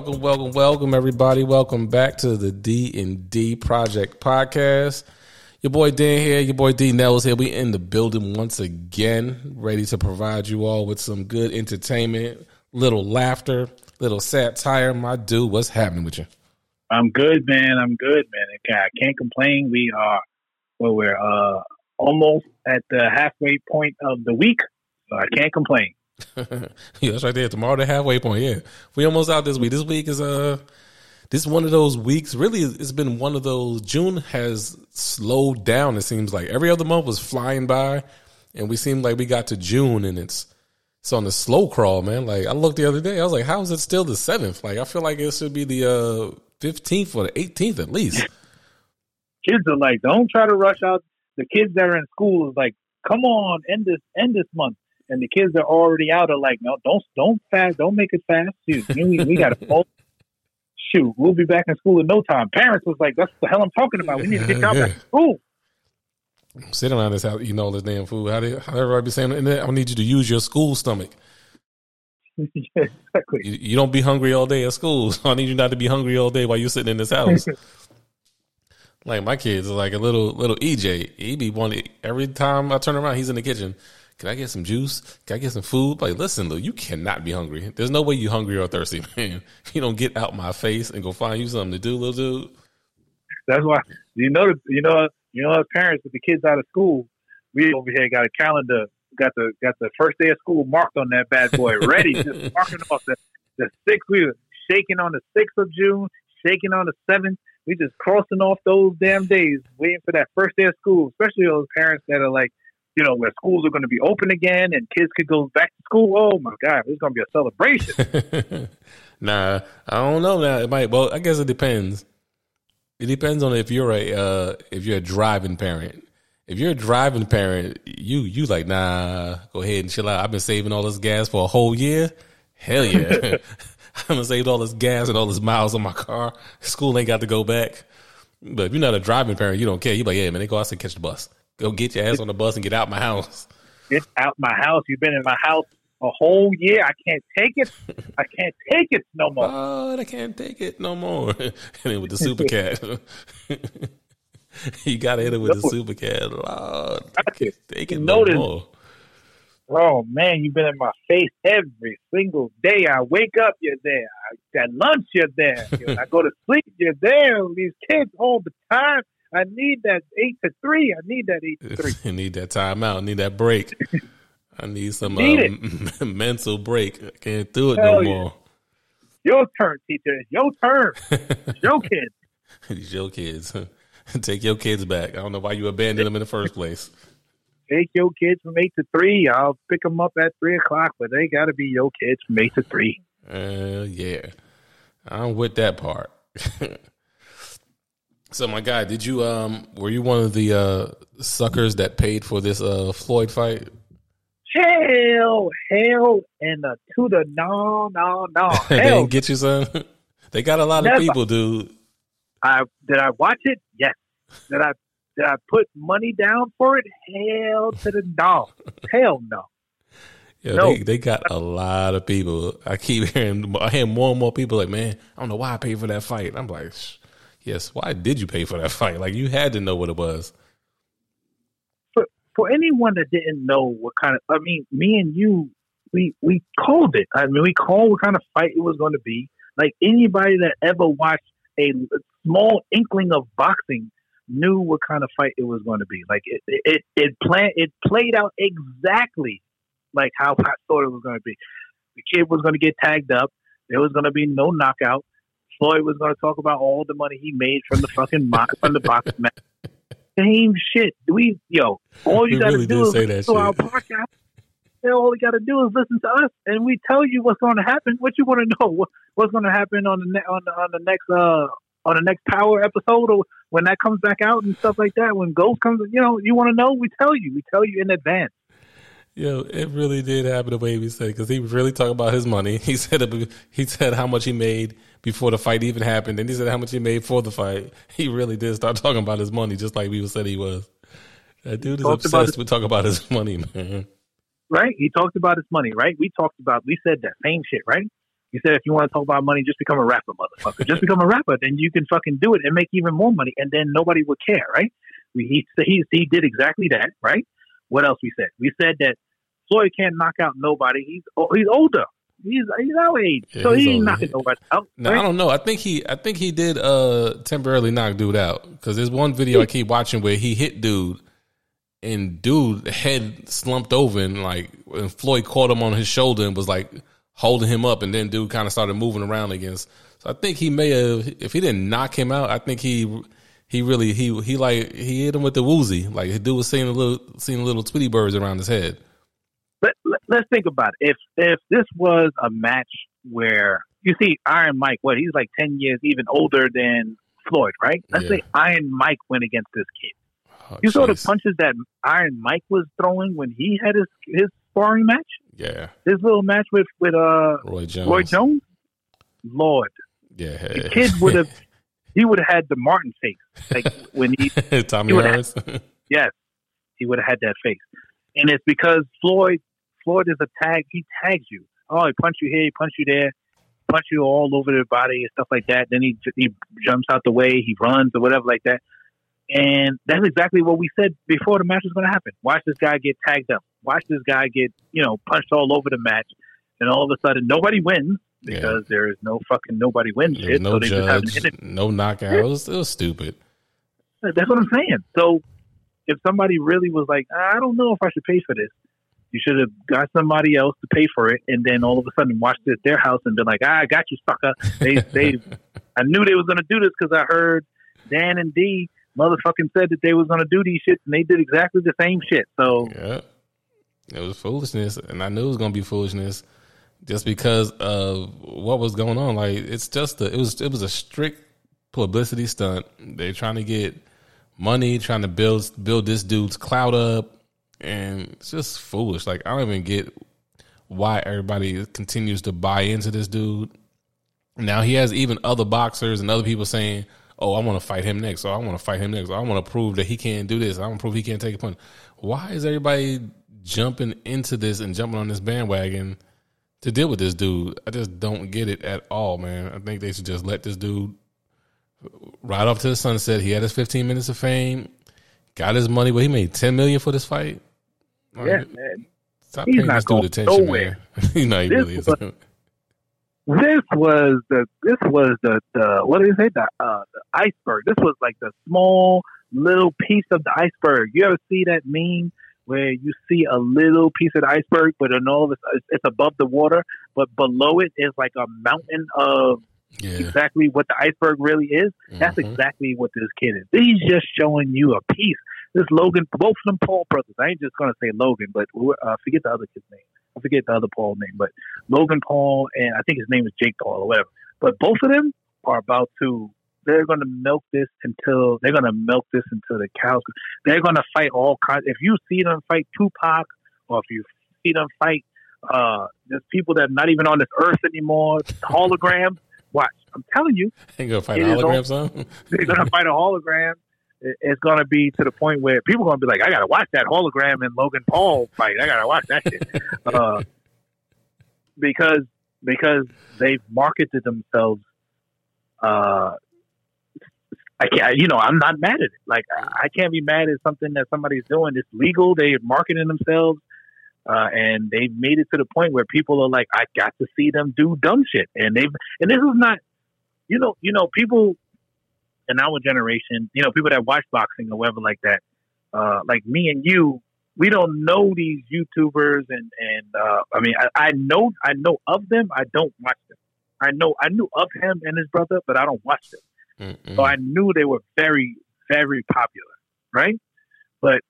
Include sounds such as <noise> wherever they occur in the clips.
Welcome, welcome, welcome, everybody. Welcome back to the D and D Project Podcast. Your boy Dan here, your boy D Nels here. We in the building once again, ready to provide you all with some good entertainment, little laughter, little satire. My dude, what's happening with you? I'm good, man. I'm good, man. I can't complain. We are well, we're uh, almost at the halfway point of the week, so I can't complain. Yeah, that's right there. Tomorrow the halfway point. Yeah, we almost out this week. This week is uh this is one of those weeks. Really, it's been one of those. June has slowed down. It seems like every other month was flying by, and we seem like we got to June and it's it's on the slow crawl, man. Like I looked the other day, I was like, how is it still the seventh? Like I feel like it should be the uh fifteenth or the eighteenth at least. Kids are like, don't try to rush out. The kids that are in school is like, come on, end this end this month and the kids are already out are like, no, don't don't fast, don't make it fast. Shoot, we, we got to <laughs> shoot. We'll be back in school in no time. Parents was like, that's the hell I'm talking about. We need to get y'all back to school. Sitting around this house eating all this damn food. How, did, how everybody be saying? I need you to use your school stomach. <laughs> yeah, exactly. You, you, don't be hungry all day at school. So <laughs> I need you not to be hungry all day while you're sitting in this house. like my kids are like a little little EJ. He be wanting every time I turn around, he's in the kitchen. Can I get some juice? Can I get some food? Like, listen, Lou, you cannot be hungry. There's no way you're hungry or thirsty, <laughs> man. You don't get out my face and go find you something to do, little dude. That's why you know you know you know as parents with the kids out of school, we over here got a calendar, got the got the first day of school marked on that bad boy, <laughs> ready, just marking off the the sixth. We were shaking on the sixth of June, shaking on the seventh. We just crossing off those damn days, waiting for that first day of school. Especially those parents that are like you know, where schools are going to be open again and kids could go back to school. Oh my God, it's going to be a celebration. <laughs> nah, I don't know. Now it might. Well, I guess it depends. It depends on if you're a uh, if you're a driving parent. If you're a driving parent, you you like nah. Go ahead and chill out. I've been saving all this gas for a whole year. Hell yeah. <laughs> I've been saving all this gas and all this miles on my car. School ain't got to go back. But if you're not a driving parent, you don't care. You're like, yeah, man, they go out and catch the bus. Go get your ass on the bus and get out my house. Get out my house. You've been in my house a whole year. I can't take it. I can't take it no more. Oh, I can't take it no more. <laughs> and then with the super cat. <laughs> you got to hit it with no. the super cat. Lord, I can't take it no more. Oh man, you've been in my face every single day. I wake up, you're there. I, at lunch, you're there. <laughs> I go to sleep, you're there. These kids all the time. I need that eight to three. I need that eight to <laughs> three. I need that timeout. I need that break. I need some need um, <laughs> mental break. I can't do it Hell no yeah. more. Your turn, teacher. It's your turn. <laughs> It's your kids. it's your kids. Take your kids back. I don't know why you abandoned them in the first place. Take your kids from eight to three. I'll pick them up at three o'clock, but they got to be your kids from eight to three. Uh, yeah, I'm with that part. So my guy, did you um were you one of the uh suckers that paid for this uh Floyd fight? Hell, hell, and the to the no, no, no. <laughs> they didn't get you son. <laughs> they got a lot Never. of people, dude. I did I watch it? Yes. Did I did I put money down for it? Hell to the no. <laughs> hell no. Yeah, no. they, they got a lot of people. I keep hearing I hear more and more people like, man, I don't know why I paid for that fight. I'm like, yes, why did you pay for that <laughs> fight? Like you had to know what it was. For for anyone that didn't know what kind of, I mean, me and you, we we called it. I mean, we called what kind of fight it was going to be. Like anybody that ever watched a small inkling of boxing knew what kind of fight it was going to be. Like it it it plan it played out exactly like how I thought it was going to be. The kid was going to get tagged up. There was going to be no knockout. Floyd was going to talk about all the money he made from the fucking box, from the box match. Same shit. We yo, all you got to really do is listen to our podcast. And all you got to do is listen to us, and we tell you what's going to happen. What you want to know? What, what's going to happen on the ne- on the, on the next uh on the next Power episode, or when that comes back out and stuff like that. When Ghost comes, you know, you want to know? We tell you. We tell you in advance. Yo, it really did happen the way we said because he was really talking about his money. <laughs> He said he said how much he made before the fight even happened, and he said how much he made for the fight. <laughs> He really did start talking about his money, just like we said he was. That dude is obsessed with talking about his <laughs> money, man. Right? He talked about his money, right? We talked about, we said that same shit, right? He said, if you want to talk about money, just become a rapper, motherfucker. just become a rapper, then you can fucking do it and make even more money, and then nobody would care, right? He he he did exactly that, right? What else we said? We said that Floyd can't knock out nobody. He's oh, he's older. He's he's our age, yeah, so he ain't knocking nobody out. No, right? I don't know. I think he I think he did uh temporarily knock dude out because there's one video I keep watching where he hit dude and dude head slumped over and like and Floyd caught him on his shoulder and was like holding him up and then dude kind of started moving around again. So I think he may have if he didn't knock him out, I think he he really he he like he hit him with the woozy. Like dude was seeing a little seeing little Tweety birds around his head. But let's think about it. If if this was a match where you see Iron Mike, what he's like ten years even older than Floyd, right? Let's yeah. say Iron Mike went against this kid. Oh, you geez. saw the punches that Iron Mike was throwing when he had his his sparring match. Yeah, his little match with with uh Roy Jones. Roy Jones. Lord, yeah, the kid would have <laughs> he would have had the Martin face, like when he <laughs> Tommy he Hearns. Have, yes, he would have had that face, and it's because Floyd Floyd is a tag. He tags you. Oh, he punch you here, he punch you there, punch you all over the body and stuff like that. Then he he jumps out the way, he runs or whatever like that. And that's exactly what we said before the match was going to happen. Watch this guy get tagged up. Watch this guy get, you know, punched all over the match. And all of a sudden, nobody wins because yeah. there is no fucking nobody wins shit. No so judge, no knockout. It was, it was stupid. That's what I'm saying. So if somebody really was like, I don't know if I should pay for this, you should have got somebody else to pay for it, and then all of a sudden watched it at their house and been like, ah, I got you, sucker. They, <laughs> they, I knew they was gonna do this because I heard Dan and D motherfucking said that they was gonna do these shits, and they did exactly the same shit. So yeah, it was foolishness, and I knew it was gonna be foolishness just because of what was going on. Like it's just a, it was it was a strict publicity stunt. They're trying to get money, trying to build build this dude's clout up, and it's just foolish. Like I don't even get why everybody continues to buy into this dude. Now he has even other boxers and other people saying, "Oh, I want to fight him next. Oh, I want to fight him next. Oh, I want to prove that he can't do this. I want to prove he can't take a punch." Why is everybody jumping into this and jumping on this bandwagon? to deal with this dude. I just don't get it at all, man. I think they should just let this dude ride off to the sunset. He had his 15 minutes of fame, got his money, but he made 10 million for this fight. Like, yeah, man. Stop He's paying this dude attention, nowhere. man. you know, he this really is. Was, this was the this was the, the what do you say the uh, the iceberg. This was like the small little piece of the iceberg. You ever see that meme where you see a little piece of the iceberg, but in all of it, it's above the water, but below it is like a mountain of yeah. exactly what the iceberg really is. Mm-hmm. That's exactly what this kid is. He's just showing you a piece. This Logan, both of them Paul brothers. I ain't just gonna say Logan, but uh, forget the other kid's name. I forget the other Paul name, but Logan Paul and I think his name is Jake Paul or whatever. But both of them are about to they're going to milk this until they're going to milk this until the cows. They're going to fight all kinds. If you see them fight Tupac, or if you see them fight, uh, there's people that are not even on this earth anymore. Holograms. Watch, I'm telling you, they gonna fight a hologram, son. They're gonna fight a hologram. It's gonna be to the point where people are gonna be like, I gotta watch that hologram and Logan Paul fight. I gotta watch that shit. <laughs> uh, because because they've marketed themselves uh, I can't, you know, I'm not mad at it. Like, I can't be mad at something that somebody's doing. It's legal. They're marketing themselves. Uh, and they've made it to the point where people are like, I got to see them do dumb shit. And they've, and this is not, you know, you know, people in our generation, you know, people that watch boxing or whatever like that, uh, like me and you, we don't know these YouTubers and, and, uh, I mean, I, I know, I know of them. I don't watch them. I know, I knew of him and his brother, but I don't watch them. Mm-mm. So I knew they were very, very popular, right? But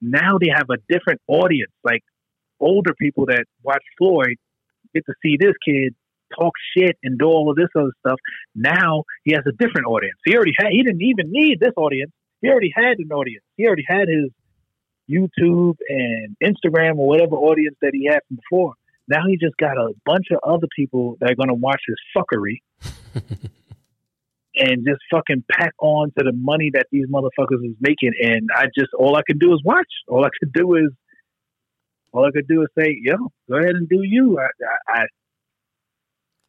now they have a different audience. Like older people that watch Floyd get to see this kid talk shit and do all of this other stuff. Now he has a different audience. He already had. He didn't even need this audience. He already had an audience. He already had his YouTube and Instagram or whatever audience that he had before. Now he just got a bunch of other people that are going to watch his fuckery <laughs> and just fucking pack on to the money that these motherfuckers is making. And I just all I can do is watch. All I could do is all I could do is say, "Yo, go ahead and do you." I, I, I,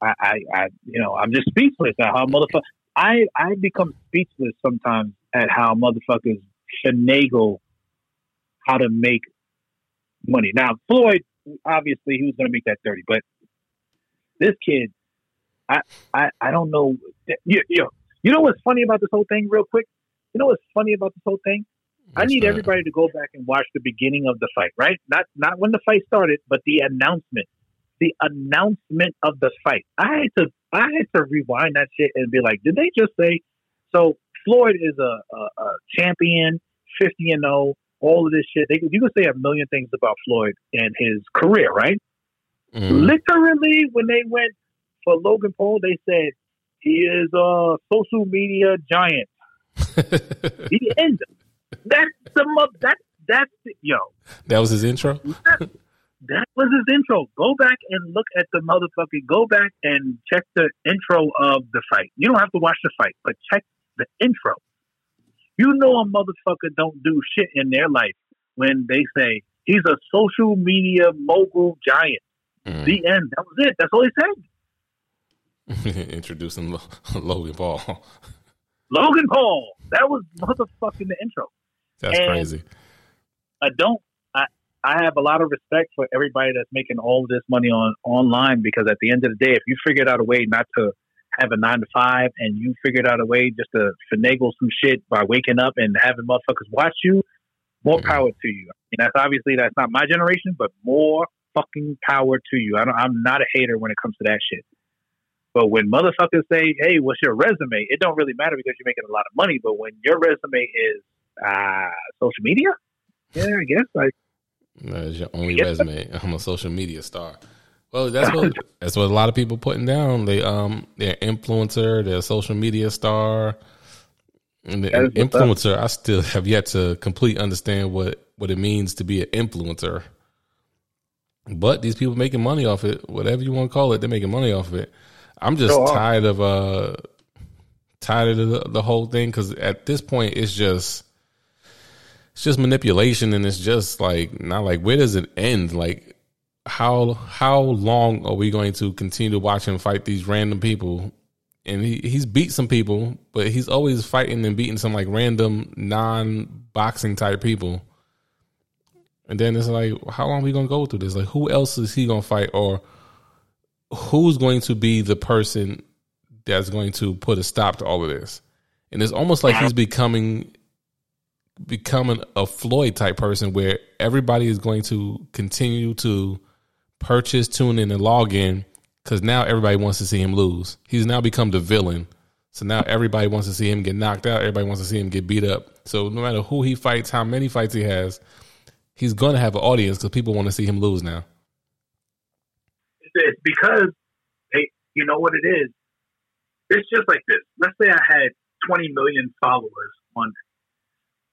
I, I you know, I'm just speechless at how motherfucker. I I become speechless sometimes at how motherfuckers finagle how to make money. Now Floyd, obviously, he was going to make that thirty, but this kid, I I, I don't know. You, you know, you know what's funny about this whole thing, real quick. You know what's funny about this whole thing? I need everybody to go back and watch the beginning of the fight, right? Not not when the fight started, but the announcement. The announcement of the fight. I had to I had to rewind that shit and be like, did they just say? So Floyd is a, a, a champion, fifty and zero, all of this shit. They, you could say a million things about Floyd and his career, right? Mm. Literally, when they went for Logan Paul, they said he is a social media giant. <laughs> the end. That's the that that's the, yo. That was his intro. That, was his intro. Go back and look at the motherfucking. Go back and check the intro of the fight. You don't have to watch the fight, but check the intro. You know a motherfucker don't do shit in their life when they say he's a social media mogul giant. Mm. The end. That was it. That's all he said. <laughs> Introducing <laughs> Logan Paul. <laughs> Logan Paul. That was motherfucking the intro. That's and crazy. I don't. I have a lot of respect for everybody that's making all this money on online because at the end of the day, if you figured out a way not to have a nine to five and you figured out a way just to finagle some shit by waking up and having motherfuckers watch you, more mm-hmm. power to you. And that's obviously that's not my generation, but more fucking power to you. I don't, I'm not a hater when it comes to that shit. But when motherfuckers say, "Hey, what's your resume?" It don't really matter because you're making a lot of money. But when your resume is uh, social media, yeah, I guess like that's your only resume. <laughs> I'm a social media star. Well, that's what that's what a lot of people putting down. They um they're influencer, they're social media star. And the influencer, I still have yet to completely understand what what it means to be an influencer. But these people making money off it, whatever you want to call it, they're making money off of it. I'm just tired of uh tired of the, the whole thing because at this point it's just it's just manipulation and it's just like not like where does it end? Like how how long are we going to continue to watch him fight these random people? And he, he's beat some people but he's always fighting and beating some like random non-boxing type people. And then it's like how long are we gonna go through this? Like who else is he gonna fight? Or who's going to be the person that's going to put a stop to all of this? And it's almost like he's becoming becoming a Floyd type person where everybody is going to continue to purchase, tune in, and log in because now everybody wants to see him lose. He's now become the villain. So now everybody wants to see him get knocked out. Everybody wants to see him get beat up. So no matter who he fights, how many fights he has, he's going to have an audience because people want to see him lose now. It's because hey, you know what it is. It's just like this. Let's say I had 20 million followers on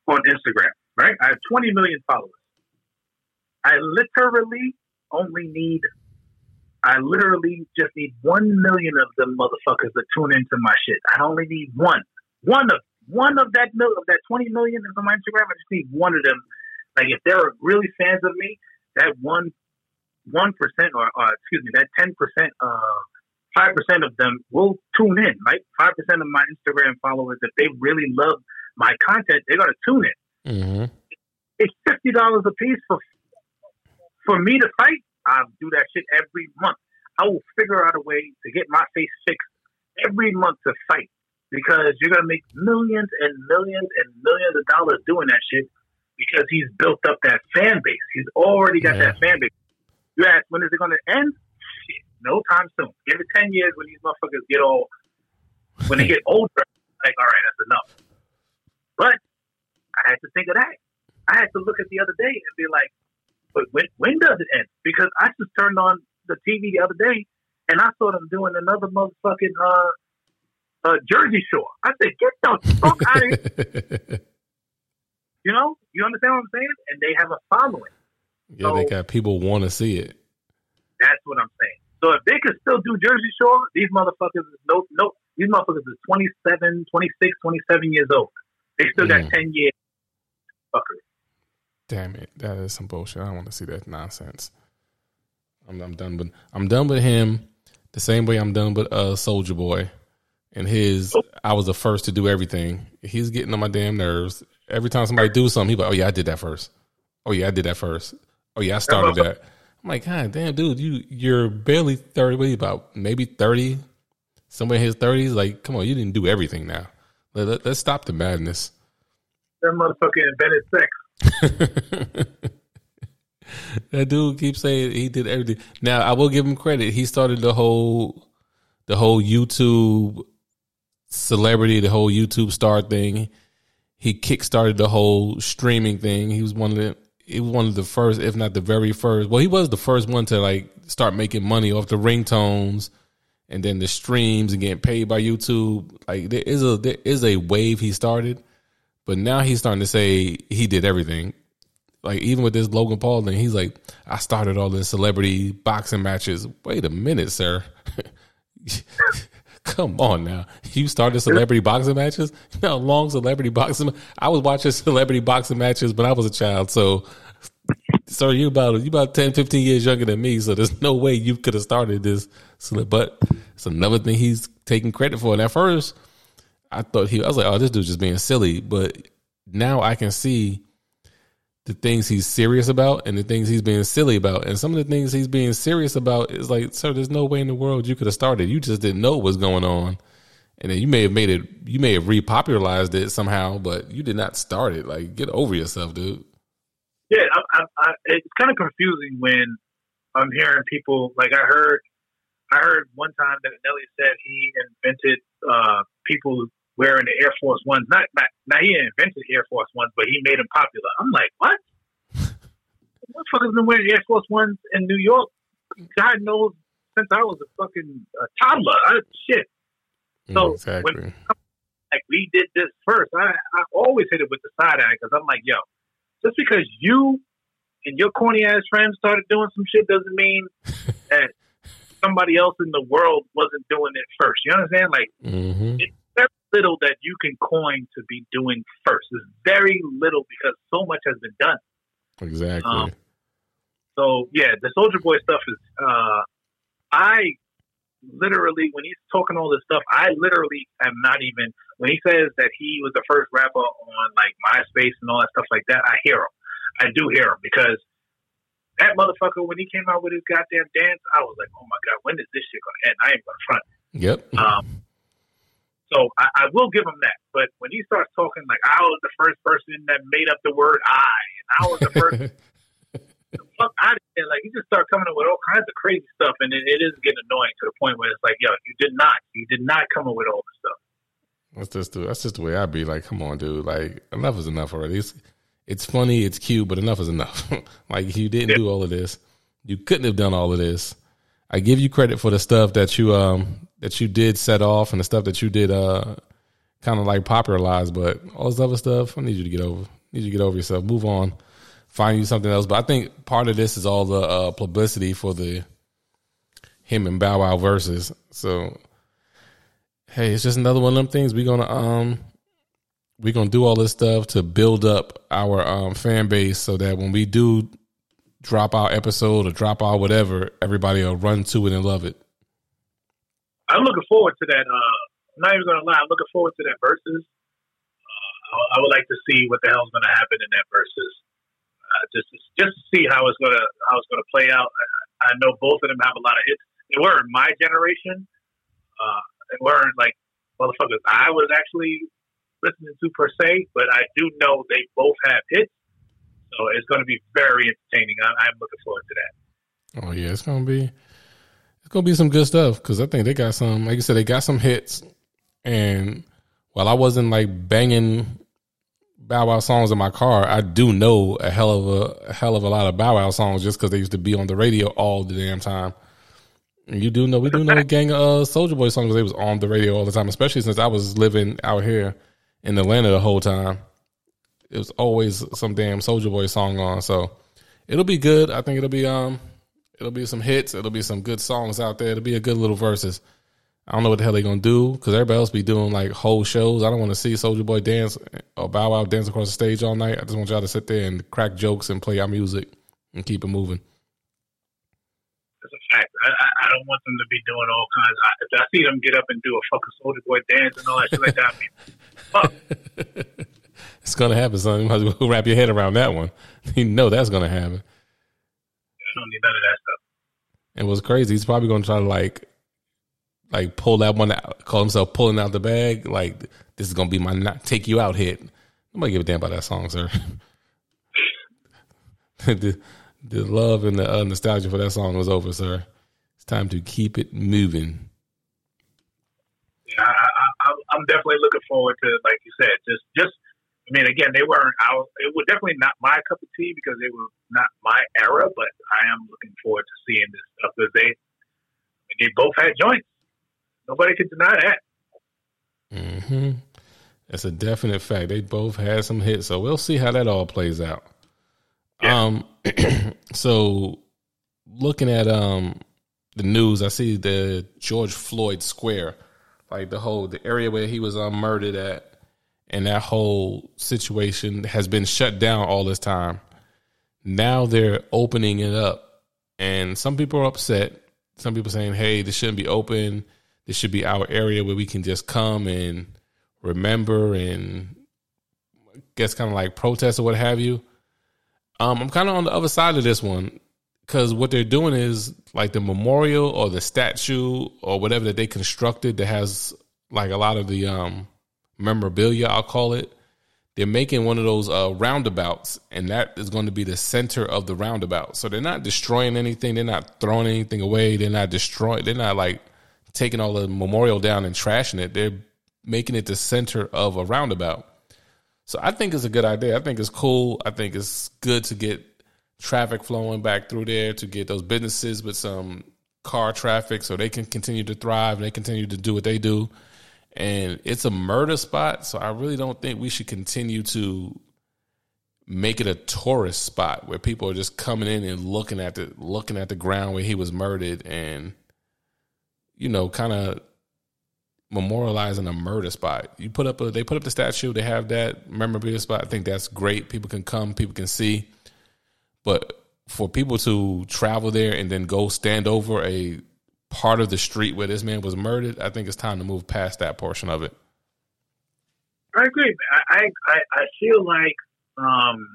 on Instagram, right? I have 20 million followers. I literally only need, I literally just need one million of them motherfuckers to tune into my shit. I only need one, one of one of that mil- of that 20 million is on my Instagram. I just need one of them. Like if they're really fans of me, that one one percent or, or excuse me, that ten percent, uh, five percent of them will tune in. Right, five percent of my Instagram followers, if they really love my content, they're gonna tune it. Mm-hmm. It's fifty dollars a piece for for me to fight. I do that shit every month. I will figure out a way to get my face fixed every month to fight because you're gonna make millions and millions and millions of dollars doing that shit because he's built up that fan base. He's already got yeah. that fan base. You ask, when is it going to end? Shit, no time soon. Give it 10 years when these motherfuckers get all, when they <laughs> get older, like, all right, that's enough. But I had to think of that. I had to look at the other day and be like, but when, when does it end? Because I just turned on the TV the other day and I saw them doing another motherfucking uh, uh, Jersey Shore. I said, get the fuck out of here. <laughs> you know, you understand what I'm saying? And they have a following. Yeah, so, they got people want to see it. That's what I'm saying. So if they could still do Jersey Shore, these motherfuckers is no no these motherfuckers is 27, 26, 27 years old. They still got 10 years fuckery. Damn it. That is some bullshit. I don't want to see that nonsense. I'm, I'm done with I'm done with him. the same way I'm done with uh Soulja Boy and his. I was the first to do everything. He's getting on my damn nerves. Every time somebody do something, he's like, "Oh yeah, I did that first. Oh yeah, I did that first. Oh yeah, I started that." I'm like, God damn, dude, you you're barely thirty. What about maybe thirty? Somewhere in his thirties. Like, come on, you didn't do everything now. Let, let's stop the madness. That motherfucker invented sex. <laughs> that dude keeps saying he did everything. Now I will give him credit. He started the whole the whole YouTube celebrity, the whole YouTube star thing. He kickstarted the whole streaming thing. He was one of the he was one of the first, if not the very first. Well, he was the first one to like start making money off the ringtones and then the streams and getting paid by YouTube. Like there is a there is a wave he started, but now he's starting to say he did everything. Like even with this Logan Paul thing, he's like, I started all the celebrity boxing matches. Wait a minute, sir. <laughs> Come on now. You started celebrity boxing matches? <laughs> You know long celebrity boxing I was watching <laughs> celebrity boxing matches when I was a child, so so you about you about 10, 15 years younger than me, so there's no way you could have started this. But it's another thing he's taking credit for. And at first, I thought he, I was like, oh, this dude's just being silly. But now I can see the things he's serious about and the things he's being silly about. And some of the things he's being serious about is like, sir, there's no way in the world you could have started. You just didn't know what was going on. And then you may have made it, you may have repopularized it somehow, but you did not start it. Like, get over yourself, dude. Yeah, I, I, I, it's kind of confusing when I'm hearing people like I heard. I heard one time that Nelly said he invented uh, people wearing the Air Force Ones. Not, not, now he invented Air Force Ones, but he made them popular. I'm like, what? <laughs> what fuckers been wearing Air Force Ones in New York? God knows since I was a fucking uh, toddler. I, shit. So exactly. when like we did this first, I, I always hit it with the side eye because I'm like, yo, just because you and your corny ass friends started doing some shit doesn't mean <laughs> that somebody else in the world wasn't doing it first. You understand? Like mm-hmm. it's very little that you can coin to be doing first. It's very little because so much has been done. Exactly. Um, so yeah, the Soulja Boy stuff is. Uh, I literally when he's talking all this stuff, I literally am not even when he says that he was the first rapper on like MySpace and all that stuff like that. I hear him. I do hear him because that motherfucker when he came out with his goddamn dance, I was like, oh my god, when is this shit gonna end? I ain't gonna front. Yep. Um. So I, I will give him that, but when he starts talking like I was the first person that made up the word I, and I was the first <laughs> fuck out of here. Like you just start coming up with all kinds of crazy stuff, and it, it is getting annoying to the point where it's like, yo, you did not, you did not come up with all this stuff. That's just the, that's just the way I be. Like, come on, dude. Like enough is enough already. It's, it's funny, it's cute, but enough is enough. <laughs> like you didn't do all of this. You couldn't have done all of this. I give you credit for the stuff that you um that you did set off and the stuff that you did uh kind of like popularize, but all this other stuff, I need you to get over. I need you to get over yourself. Move on find you something else. But I think part of this is all the uh, publicity for the him and Bow Wow Verzuz. So hey, it's just another one of them things. We're gonna um we're gonna do all this stuff to build up our um fan base so that when we do drop our episode or drop our whatever, everybody will run to it and love it. I'm looking forward to that. Uh, I'm not even gonna lie. I'm looking forward to that Verzuz. Uh, I would like to see what the hell's gonna happen in that Verzuz uh, just just to see how it's gonna how it's gonna play out. I, I know both of them have a lot of hits. They were my generation. Uh, they weren't like motherfuckers I was actually listening to per se, but I do know they both have hits. So it's going to be very entertaining. I, I'm looking forward to that. Oh yeah, it's gonna be it's gonna be some good stuff because I think they got some. Like you said, they got some hits. And while I wasn't like banging Bow Wow songs in my car, I do know a hell of a, a hell of a lot of Bow Wow songs just because they used to be on the radio all the damn time. You do know we do know a <laughs> gang of uh, Soulja Boy songs. They was on the radio all the time, especially since I was living out here in Atlanta the whole time. It was always some damn Soulja Boy song on. So it'll be good. I think it'll be um it'll be some hits. It'll be some good songs out there. It'll be a good little Verzuz. I don't know what the hell they gonna do because everybody else be doing like whole shows. I don't want to see Soulja Boy dance or Bow Wow dance across the stage all night. I just want y'all to sit there and crack jokes and play our music and keep it moving. That's a fact. I, I don't want them to be doing all kinds. Of, if I see them get up and do a fucking Soulja Boy dance and all that shit like that, I mean, fuck. it's gonna happen, son. You might as well wrap your head around that one. <laughs> You know that's gonna happen. I don't need none of that stuff. And what's crazy, he's probably gonna try to like, like pull that one out, call himself pulling out the bag. Like this is gonna be my not take you out hit. Nobody give a damn about that song, sir. <laughs> the, the love and the uh, nostalgia for that song was over, sir. Time to keep it moving. Yeah, I, I, I'm definitely looking forward to, like you said, just just. I mean, again, they weren't. I was, it was definitely not my cup of tea because they were not my era. But I am looking forward to seeing this stuff because they they both had joints. Nobody could deny that. hmm That's a definite fact. They both had some hits, so we'll see how that all plays out. Yeah. Um, <clears throat> so looking at um the news, I see the George Floyd Square, like the whole the area where he was um, murdered at, and that whole situation has been shut down all this time. Now they're opening it up, and some people are upset. Some people saying, "Hey, this shouldn't be open. This should be our area where we can just come and remember and I guess kind of like protest or what have you." Um, I'm kind of on the other side of this one because what they're doing is like the memorial or the statue or whatever that they constructed that has like a lot of the um, memorabilia, I'll call it. They're making one of those uh, roundabouts, and that is going to be the center of the roundabout. So they're not destroying anything. They're not throwing anything away. They're not destroying. They're not like taking all the memorial down and trashing it. They're making it the center of a roundabout. So I think it's a good idea. I think it's cool. I think it's good to get traffic flowing back through there to get those businesses with some car traffic so they can continue to thrive and they continue to do what they do. And it's a murder spot, so I really don't think we should continue to make it a tourist spot where people are just coming in and looking at the looking at the ground where he was murdered and you know, kind of memorializing a murder spot. You put up a they put up the statue, they have that memorabilia spot. I think that's great. People can come, people can see. But for people to travel there and then go stand over a part of the street where this man was murdered, I think it's time to move past that portion of it. I agree. I I, I feel like um,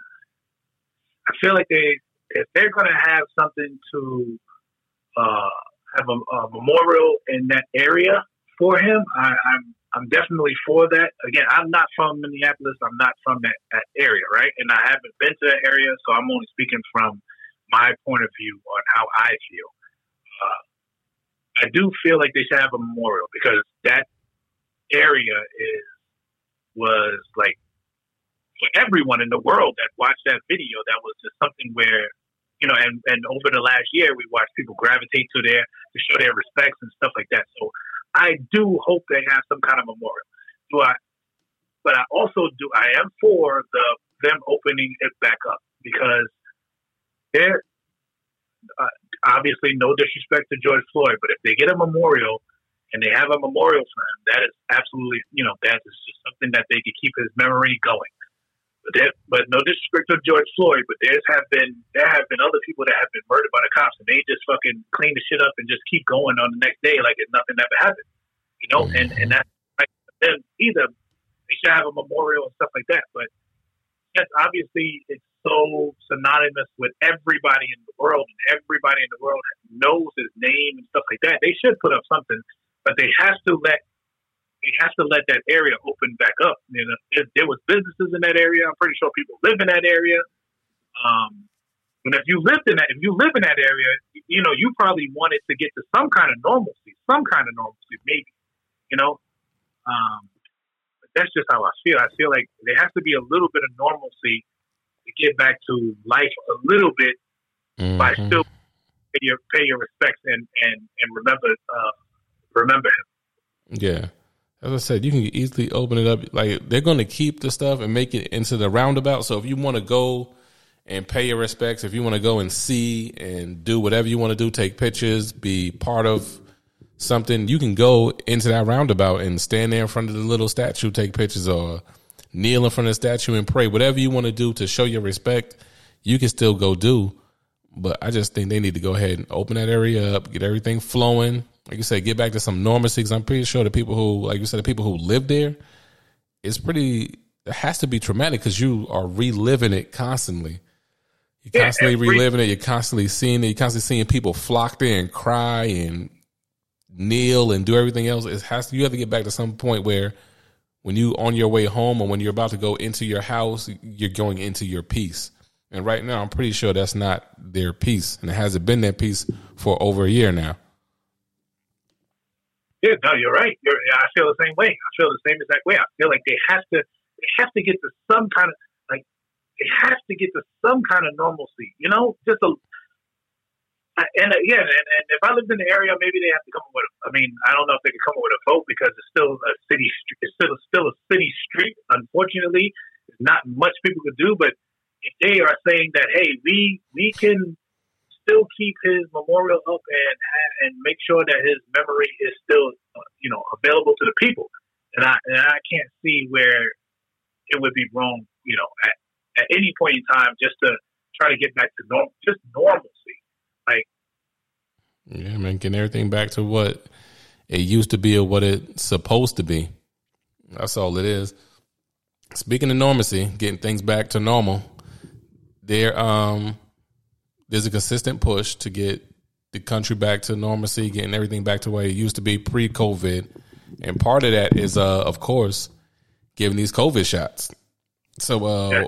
I feel like they if they're going to have something to uh, have a, a memorial in that area for him, I, I'm I'm definitely for that. Again, I'm not from Minneapolis. I'm not from that, that area, right? And I haven't been to that area, so I'm only speaking from my point of view on how I feel. Uh, I do feel like they should have a memorial because that area is was like for everyone in the world that watched that video. That was just something where you know, and and over the last year, we watched people gravitate to there to show their respects and stuff like that. So I do hope they have some kind of memorial. Do I? But I also do. I am for the them opening it back up because there. Uh, obviously, no disrespect to George Floyd, but if they get a memorial and they have a memorial for him, that is absolutely, you know, that is just something that they could keep his memory going. But there, but no disrespect to George Floyd, but there's have been there have been other people that have been murdered by the cops, and they just fucking clean the shit up and just keep going on the next day like if nothing ever happened, you know. And and that's like then either they should have a memorial and stuff like that. But yes, obviously it's so synonymous with everybody in the world, and everybody in the world knows his name and stuff like that. They should put up something, but they have to let they have to let that area open back up. You know, there, there was businesses in that area. I'm pretty sure people live in that area. Um, and if you lived in that, if you live in that area, you know, you probably wanted to get to some kind of normalcy, some kind of normalcy, maybe. You know, um, but that's just how I feel. I feel like there has to be a little bit of normalcy to get back to life a little bit Mm-hmm. by still pay your pay your respects and and and remember uh, remember him. Yeah. As I said, you can easily open it up. Like they're going to keep the stuff and make it into the roundabout. So if you want to go and pay your respects, if you want to go and see and do whatever you want to do, take pictures, be part of something, you can go into that roundabout and stand there in front of the little statue, take pictures, or kneel in front of the statue and pray. Whatever you want to do to show your respect, you can still go do. But I just think they need to go ahead and open that area up, get everything flowing. Like you said, get back to some normalcy. Because I'm pretty sure the people who, like you said, the people who live there, it's pretty. It has to be traumatic because you are reliving it constantly. You're constantly reliving it. You're constantly seeing it. You're constantly seeing people flock there and cry and kneel and do everything else. It has to, you have to get back to some point where when you on your way home or when you're about to go into your house, you're going into your peace. And right now, I'm pretty sure that's not their peace, and it hasn't been their peace for over a year now. Yeah, no, you're right. You're, I feel the same way. I feel the same exact way. I feel like they have to, they have to get to some kind of like, they have to get to some kind of normalcy. You know, just a and uh, again, and, and if I lived in the area, maybe they have to come up with. A, I mean, I don't know if they could come up with a vote because it's still a city. It's still still a city street. Unfortunately, there's not much people could do. But if they are saying that, hey, we we can still keep his memorial up and and make sure that his memory is still, you know, available to the people, and I and I can't see where it would be wrong, you know, at, at any point in time, just to try to get back to normal, just normalcy like, yeah, man, getting everything back to what it used to be or what it's supposed to be. That's all it is. Speaking of normalcy, getting things back to normal, there um there's a consistent push to get the country back to normalcy, getting everything back to where it used to be pre-COVID, and part of that is, uh, of course, giving these COVID shots. So, uh,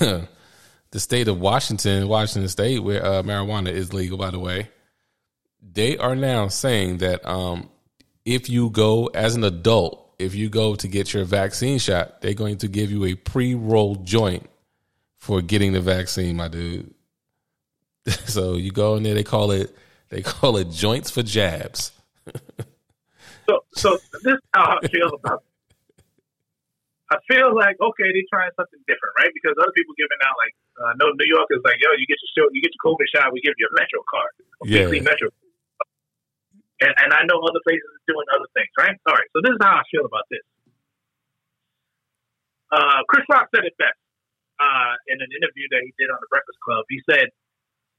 yeah. <laughs> the state of Washington, Washington State, where uh, marijuana is legal, by the way, they are now saying that um, if you go as an adult, if you go to get your vaccine shot, they're going to give you a pre-rolled joint for getting the vaccine, my dude. <laughs> so you go in there, they call it they call it joints for jabs. so, so this is how I feel about I feel like okay, they're trying something different, right? Because other people giving out like uh, no New York is like, yo, you get your show, you get your COVID shot, we give you a Metro card, a yeah. Metro. And, and I know other places are doing other things, right? All right, so this is how I feel about this. Uh, Chris Rock said it best uh, in an interview that he did on the Breakfast Club. He said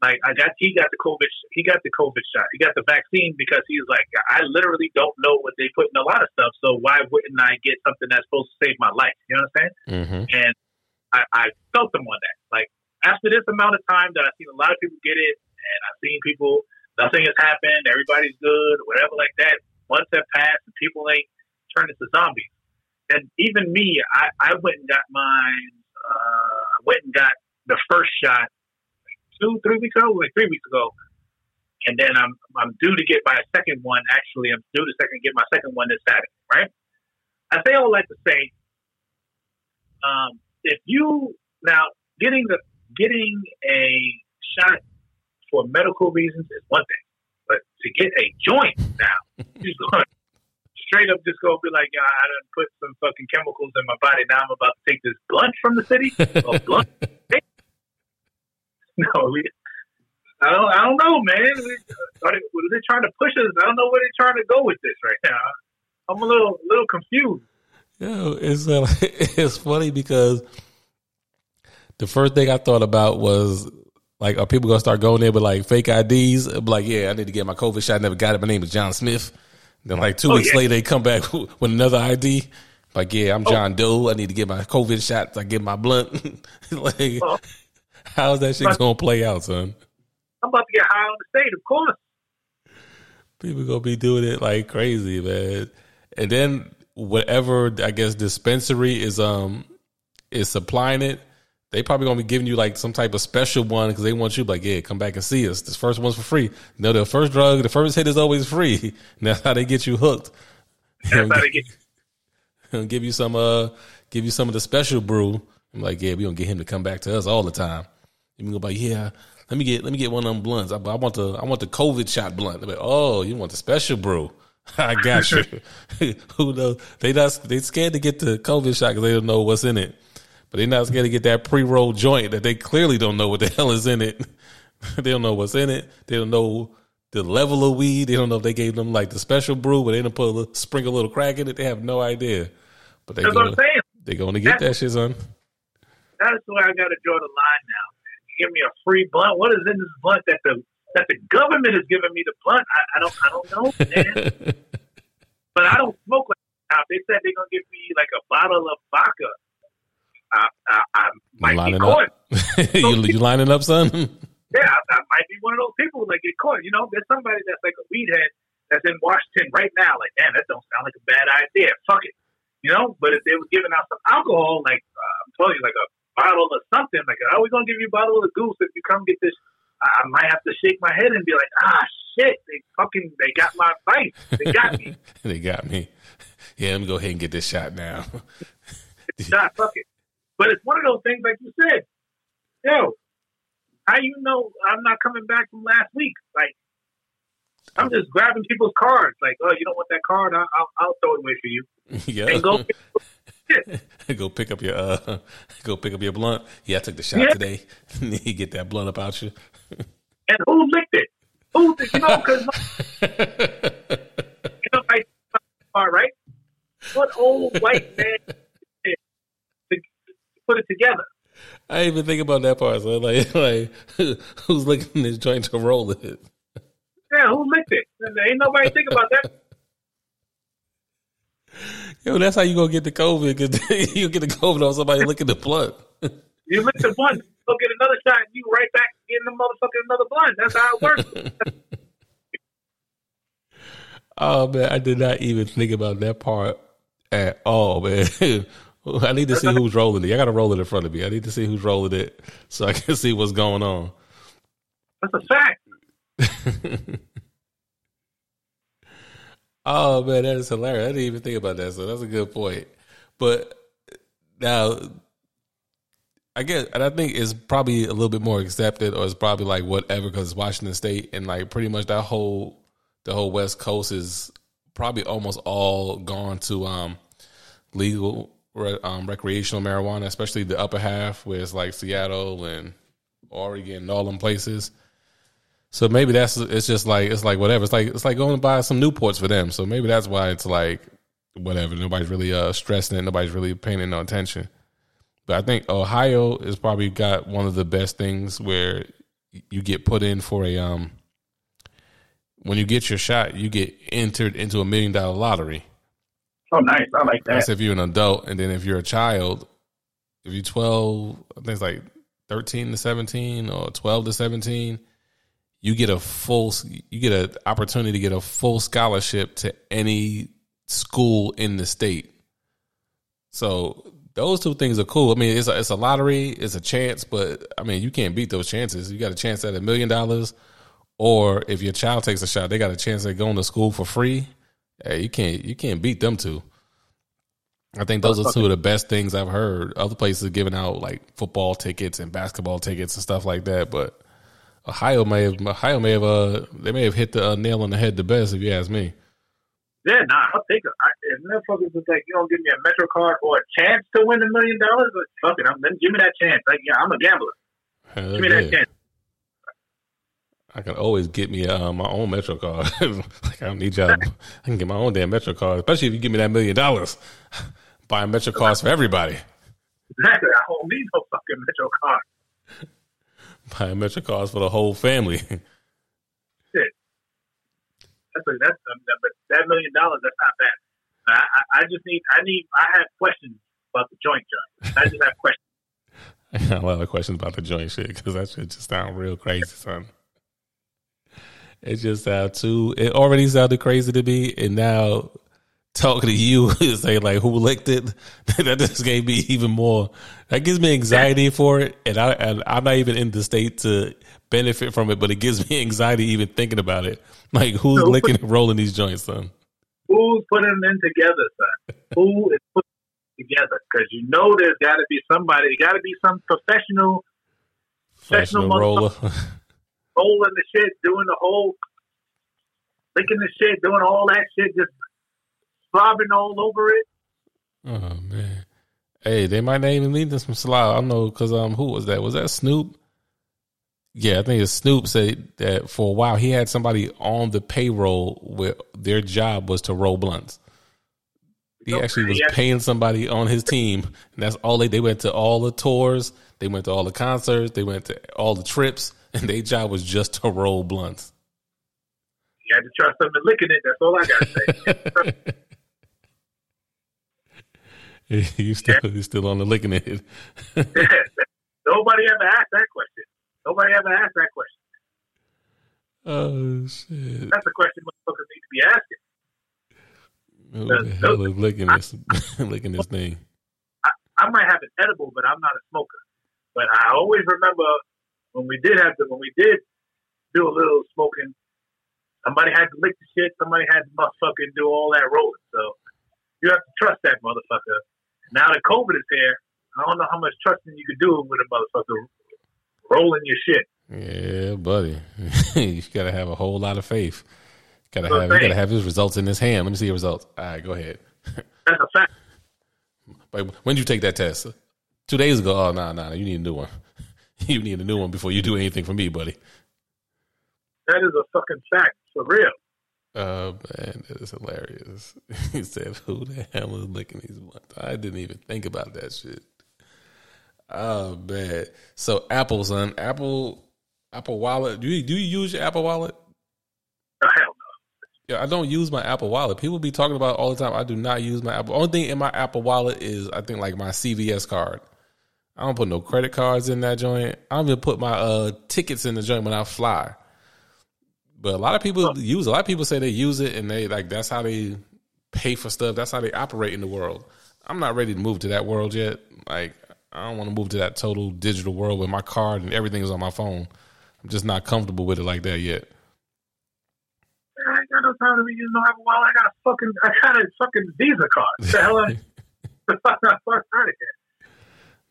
like I got, he got the COVID, he got the COVID shot. He got the vaccine because he's like, I literally don't know what they put in a lot of stuff. So why wouldn't I get something that's supposed to save my life? You know what I'm saying? Mm-hmm. And I, I felt them on that. Like after this amount of time that I've seen a lot of people get it, and I've seen people, nothing has happened, everybody's good, whatever like that. Months have passed, and people ain't turned into zombies. And even me, I, I went and got mine. Uh, I went and got the first shot two, three weeks ago, like three weeks ago. And then I'm I'm due to get my second one. Actually, I'm due to second get my second one this Saturday. Right? I say all like to say, um, if you now getting the getting a shot for medical reasons is one thing, but to get a joint now, <laughs> you're going straight up just go be like, yeah, I done put some fucking chemicals in my body. Now I'm about to take this blunt from the city. Blunt. <laughs> no, we, I don't, I don't know, man. Are they, are they trying to push us? I don't know where they're trying to go with this right now. I'm a little, little confused. Yeah, it's uh, <laughs> it's funny because the first thing I thought about was like, are people gonna start going there with like fake IDs? Like, yeah, I need to get my COVID shot. I never got it. My name is John Smith. Then like two oh, weeks yeah. later, they come back <laughs> with another ID. Like, yeah, I'm oh. John Doe. I need to get my COVID shot. I get my blunt. like, oh. How's that shit gonna play out, son? I'm about to get high on the state, of course. People gonna be doing it like crazy, man. And then whatever I guess dispensary is um is supplying it, they probably gonna be giving you like some type of special one because they want you like, yeah, come back and see us. This first one's for free. No, the first drug, the first hit is always free. <laughs> That's how they get you hooked. That's how they get. <laughs> give you some uh, give you some of the special brew. I'm like, yeah, we gonna get him to come back to us all the time. You can go by, yeah. Let me get let me get one of them blunts. I, I want the I want the COVID shot blunt. Like, oh, you want the special brew? <laughs> I got you. <laughs> Who knows? They not they scared to get the COVID shot because they don't know what's in it. But they're not scared to get that pre roll joint that they clearly don't know what the <laughs> hell is in it. they don't know what's in it. They don't know the level of weed. They don't know if they gave them like the special brew, but they didn't put a little, sprinkle a little crack in it. They have no idea. But they That's gonna, They're going to get that's, that shit, son. That's where I got to draw the line now give me a free blunt. What is in this blunt that the that the government is giving me the blunt? I, I don't I don't know, man. <laughs> but I don't smoke like that. They said they're gonna give me like a bottle of vodka. I, I, I might lining be caught. up. <laughs> you, you lining up, son? Yeah, I, I might be one of those people that get caught. You know, there's somebody that's like a weed head that's in Washington right now. Like, damn, that don't sound like a bad idea. Fuck it. You know, but if they were giving out some alcohol, like uh, I'm telling you, like a bottle of something, like, oh, we're gonna give you a bottle of goose if you come get this. I I might have to shake my head and be like, ah, shit, they fucking, they got my advice. They got me. <laughs> they got me. Yeah, let me go ahead and get this shot now. <laughs> Nah, fuck it. But it's one of those things, like you said, yo, how you know I'm not coming back from last week? Like, I'm just grabbing people's cards. Like, oh, you don't want that card? I'll, I'll, I'll throw it away for you. <laughs> yeah. And go. <laughs> go pick up your uh, <laughs> go pick up your blunt. Yeah, I took the shot Yeah. today. <laughs> you get that blunt up out you. and who licked it? Who, you know, because you know, like, all right, what old white man to put it together? I didn't even think about that part. So like, like who's licking this joint to roll it? Yeah, who licked it? There ain't nobody think about that. Yo, that's how you gonna get the COVID because <laughs> you get the COVID on somebody licking the blunt. You lick the blunt, go get another shot, and you right back getting the motherfucking another blunt. That's how it works. <laughs> Oh man, I did not even think about that part at all, man. <laughs> I need to see who's rolling it. I got to roll it in front of me. I need to see who's rolling it so I can see what's going on. That's a fact. Oh man, that is hilarious. I didn't even think about that. So that's a good point. But now, I guess, and I think it's probably a little bit more accepted, or it's probably like whatever because Washington State, and like pretty much that whole the whole West Coast is probably almost all gone to um legal um, recreational marijuana, especially the upper half, where it's like Seattle and Oregon and all them places. So maybe that's it's just like it's like whatever. It's like it's like going to buy some Newports for them. So maybe that's why it's like whatever. Nobody's really uh stressing it. Nobody's really paying no attention. But I think Ohio has probably got one of the best things where you get put in for a um when you get your shot, you get entered into a million dollar lottery. Oh, nice. I like that. That's if you're an adult, and then if you're a child, if you're 12, I think it's like 13 to 17 or 12 to 17, you get a full, you get an opportunity to get a full scholarship to any school in the state. So those two things are cool. I mean, it's a, it's a lottery, it's a chance, but I mean, you can't beat those chances. You got a chance at a million dollars, or if your child takes a shot, they got a chance at going to school for free. Hey, you can't you can't beat them two. I think those are two of the best things I've heard. Other places giving out like football tickets and basketball tickets and stuff like that, but Ohio may have Ohio may have uh they may have hit the uh, nail on the head the best if you ask me. Yeah, nah, I'll take it. I, if motherfuckers was like, you don't give me a Metro card or a chance to win a million dollars, but fuck it, I'm, then give me that chance. Like, yeah, I'm a gambler. Hell Give me that chance. I can always get me uh, my own Metro card. <laughs> like I don't need y'all. I can get my own damn Metro card, especially if you give me that million dollars. <laughs> Buying Metro cards for everybody. Exactly. I don't need no fucking Metro card. Buying Metro cards for the whole family. <laughs> Shit. That's a, that's um, a, but that million dollars. That's not bad. I, I, I just need. I need. I have questions about the joint joint. I just have questions. <laughs> <laughs> I got a lot of questions about the joint shit because that shit just sound real crazy, son. It just sound too. It already sounded crazy to me, and now talking to you <laughs> and say like who licked it, <laughs> that just gave me even more. That gives me anxiety for it, and I and I'm not even in the state to benefit from it, but it gives <laughs> me anxiety even thinking about it. Like who's So- licking and rolling these joints, son? Who's putting them together, son? Who is putting them together? Because you know there's got to be somebody. Got to be some professional Professional Professional roller. rolling the shit, doing the whole, licking the shit, doing all that shit, just slobbing all over it. Oh man. Hey, they might not even them some slide. I know because um, who was that? Was that Snoop? Yeah, I think it's Snoop said that for a while he had somebody on the payroll where their job was to roll blunts. He actually was paying somebody on his team, and that's all they. They went to all the tours. They went to all the concerts. They went to all the trips, and their job was just to roll blunts. You had to trust them and licking it. That's all I gotta say. <laughs> <laughs> you still you still on the licking it. <laughs> Nobody ever asked that question. Nobody ever asked that question. <laughs> Oh shit! That's a question motherfuckers need to be asking. Oh, Who the hell is licking this licking this thing? I, I might have an edible, but I'm not a smoker. But I always remember when we did have to when we did do a little smoking, somebody had to lick the shit, somebody had to motherfucking do all that rolling. So you have to trust that motherfucker. Now that COVID is here, I don't know how much trusting you could do with a motherfucker rolling your shit. Yeah, buddy. <laughs> you gotta have a whole lot of faith. Gotta have you gotta have his results in his hand. Let me see your results. All right, go ahead. That's a fact. <laughs> But when did you take that test? Two days ago. Oh no, no, no, you need a new one. <laughs> you need a new one before you do anything for me, buddy. That is a fucking fact, for real. Oh man, that is hilarious. <laughs> he said, "Who the hell is licking these blunts?" I didn't even think about that shit. Oh man. So Apple, son, Apple, Apple Wallet. Do you do you use your Apple Wallet? Oh, hell no. Yeah, I don't use my Apple Wallet. People be talking about all the time. I do not use my Apple. Only thing in my Apple Wallet is I think like my CVS card. I don't put no credit cards in that joint. I don't even put my uh tickets in the joint when I fly. But a lot of people use. A lot of people say they use it and they like that's how they pay for stuff. That's how they operate in the world. I'm not ready to move to that world yet. Like I don't want to move to that total digital world where my card and everything is on my phone. I'm just not comfortable with it like that yet. I ain't got no time to be using no Apple Wallet. I got fucking, I got a fucking Visa card. The hell, I, the fuck out of here.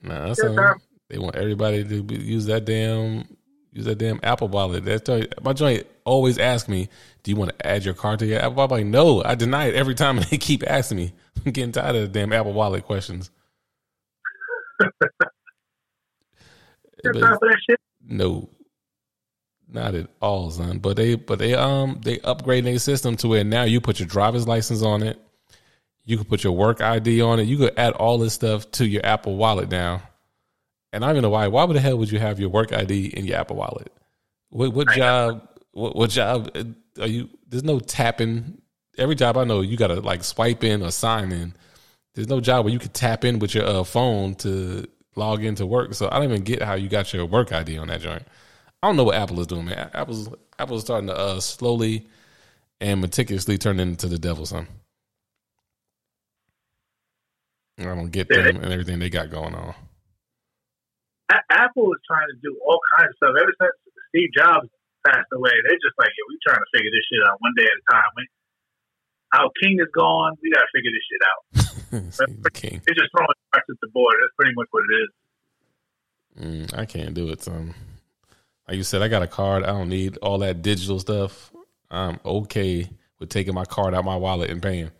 Nah, that's a, they want everybody to use that damn use that damn Apple Wallet. That's my joint. Always ask me, "Do you want to add your card to your Apple Wallet?" Like, no, I deny it every time. <laughs> They keep asking me. I'm getting tired of the damn Apple Wallet questions. <laughs> no, not at all, son. But they, but they, um, they upgrade their system to where now you put your driver's license on it. You can put your work ID on it. You could add all this stuff to your Apple Wallet now. And I don't even know why. Why would the hell would you have your work ID in your Apple Wallet? What, what job? What, what job uh, are you? There's no tapping. Every job I know, you got to like swipe in or sign in. There's no job where you could tap in with your uh, phone to log into work. So I don't even get how you got your work ID on that joint. I don't know what Apple is doing, man. Apple's Apple's starting to uh, slowly and meticulously turn into the devil, son. I don't get them and everything they got going on. Apple is trying to do all kinds of stuff. Ever since Steve Jobs passed away, they're just like, yeah, we're trying to figure this shit out one day at a time. We, our king is gone. We got to figure this shit out. <laughs> the king. They're just throwing darts at the board. That's pretty much what it is. Mm, I can't do it, son. Like you said, I got a card. I don't need all that digital stuff. I'm okay with taking my card out my wallet and paying.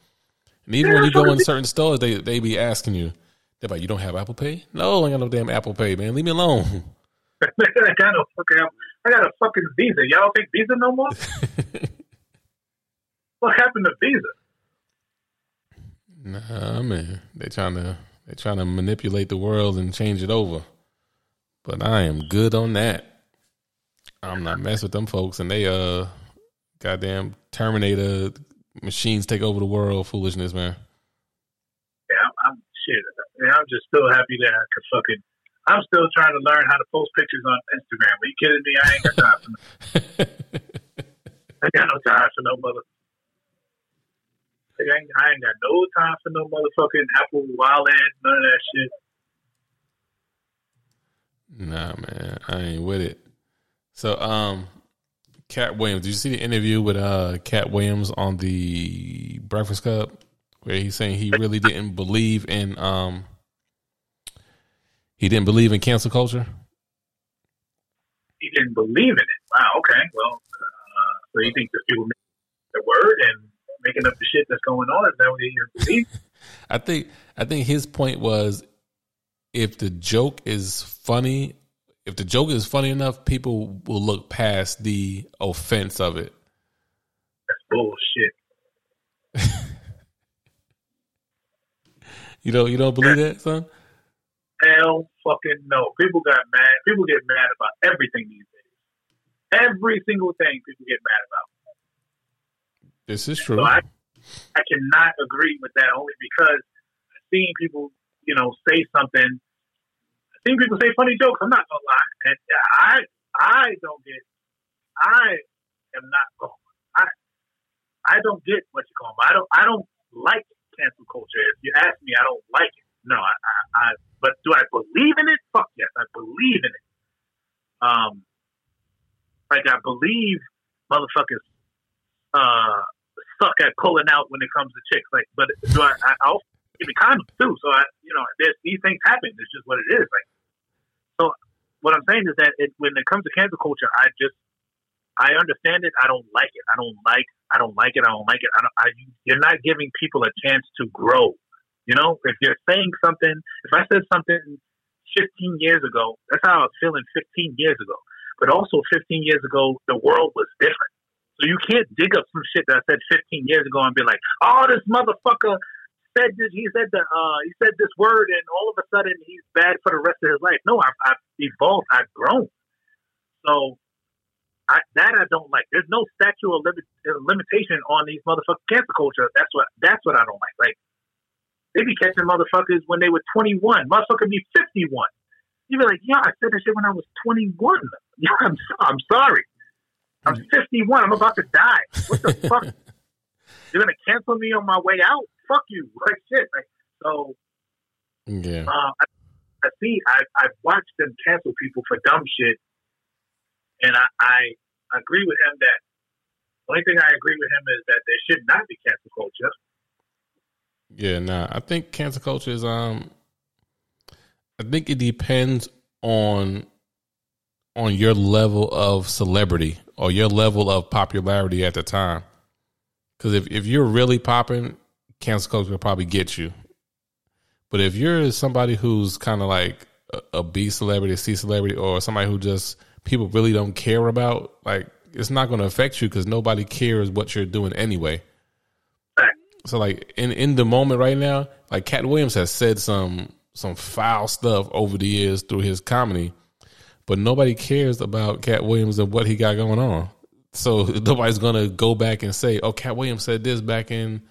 And even yeah, when you go in certain stores, they they be asking you, like, "You don't have Apple Pay? No, I got no damn Apple Pay, man. Leave me alone." <laughs> I got no fucking. I got a fucking Visa. Y'all take Visa no more? <laughs> what happened to Visa? Nah, man, they trying to they trying to manipulate the world and change it over. But I am good on that. I'm not messing with them folks, and they uh, goddamn Terminator machines take over the world. Foolishness, man. Yeah, I'm, I'm shit. Man, I'm just still happy that I could fucking. I'm still trying to learn how to post pictures on Instagram. Are you kidding me? I ain't got time for. I got no time for no mother. I ain't, I ain't got no time for no motherfucking Apple Wallet, none of that shit. Nah, man, I ain't with it. So, um, Katt Williams, did you see the interview with uh Katt Williams on the Breakfast Club, where he's saying he really didn't believe in um he didn't believe in cancel culture. He didn't believe in it. Wow. Okay. Well, uh, so you think the people make the word and making up the shit that's going on. Is that what he believes? <laughs> I think I think his point was if the joke is funny, if the joke is funny enough, people will look past the offense of it. That's bullshit. <laughs> you don't you don't believe that, son? Hell fucking no. People got mad. People get mad about everything these days. Every single thing people get mad about. This is true. So I, I cannot agree with that only because I've seen people, you know, say something. I've seen people say funny jokes. I'm not gonna lie, and I I don't get. I am not going. I I don't get what you call them. I don't I don't like cancel culture. If you ask me, I don't like it. No, I, I, I but do I believe in it? Fuck yes, I believe in it. Um, like I believe motherfuckers uh suck at pulling out when it comes to chicks. Like, but do I? I I'll give me condoms too. So I, you know, there's, these things happen. It's just what it is. Like, so what I'm saying is that it, when it comes to cancel culture, I just I understand it. I don't like it. I don't like. I don't like it. I don't like it. I don't, I, you're not giving people a chance to grow. You know, if you're saying something, if I said something 15 years ago, that's how I was feeling 15 years ago. But also 15 years ago, the world was different. So you can't dig up some shit that I said 15 years ago and be like, oh, this motherfucker said this, he said the, uh, he said this word, and all of a sudden he's bad for the rest of his life. No, I've, I've evolved, I've grown. So I, that I don't like. There's no statute of limit, limitation on these motherfucking cancer culture. That's what that's what I don't like. Like they be catching motherfuckers when they were 21. Motherfucker be 51. You be like, yeah, I said that shit when I was 21. Yeah, I'm I'm sorry. I'm 51. I'm about to die. What the <laughs> fuck? You're gonna cancel me on my way out? Fuck you. <laughs> Like shit. Like so. Yeah. Uh, I, I see. I I've watched them cancel people for dumb shit, and I, I agree with him that. The only thing I agree with him is that there should not be cancel culture. Yeah, nah. I think cancel culture is um. I think it depends on on your level of celebrity or your level of popularity at the time. Because if, if you're really popping, cancel culture will probably get you. But if you're somebody who's kind of like a, a B celebrity, a C celebrity, or somebody who just people really don't care about, like it's not going to affect you because nobody cares what you're doing anyway. So like in in the moment right now, like Katt Williams has said some some foul stuff over the years through his comedy but nobody cares about Katt Williams and what he got going on. So <laughs> nobody's gonna go back and say, "Oh, Katt Williams said this back in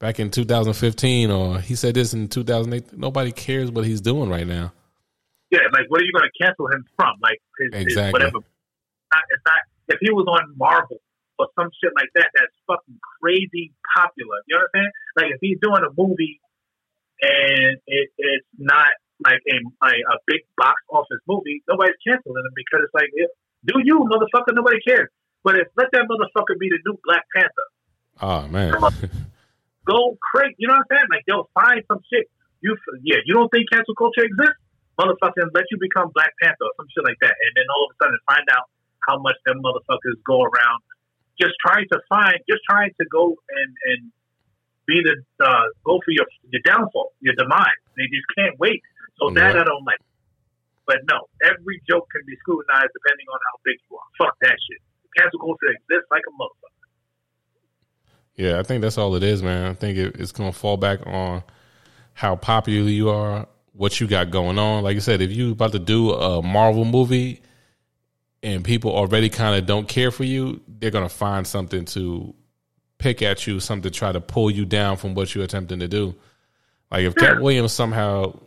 back in 2015, or he said this in 2008." Nobody cares what he's doing right now. Yeah, like what are you going to cancel him from? Like his, exactly. his whatever. It's not, if he was on Marvel or some shit like that, that's fucking crazy popular. You know what I'm saying? Like if he's doing a movie and it, it's not like a, a, a big box office movie, nobody's canceling him because it's like, do you, motherfucker? Nobody cares. But if let that motherfucker be the new Black Panther. Oh man, go crazy. You know what I'm saying? Like they'll find some shit. You yeah, you don't think cancel culture exists? Motherfucker, let you become Black Panther or some shit like that, and then all of a sudden find out how much them motherfuckers go around just trying to find, just trying to go and and be the uh, go for your your downfall, your demise. They just can't wait so yeah. that I don't like. But no, every joke can be scrutinized depending on how big you are. Fuck that shit. Cancel culture exists like a motherfucker. Yeah, I think that's all it is, man. I think it, it's going to fall back on how popular you are, what you got going on. Like I said, if you about to do a Marvel movie and people already kind of don't care for you, they're going to find something to pick at you, something to try to pull you down from what you're attempting to do. Like if Katt Williams somehow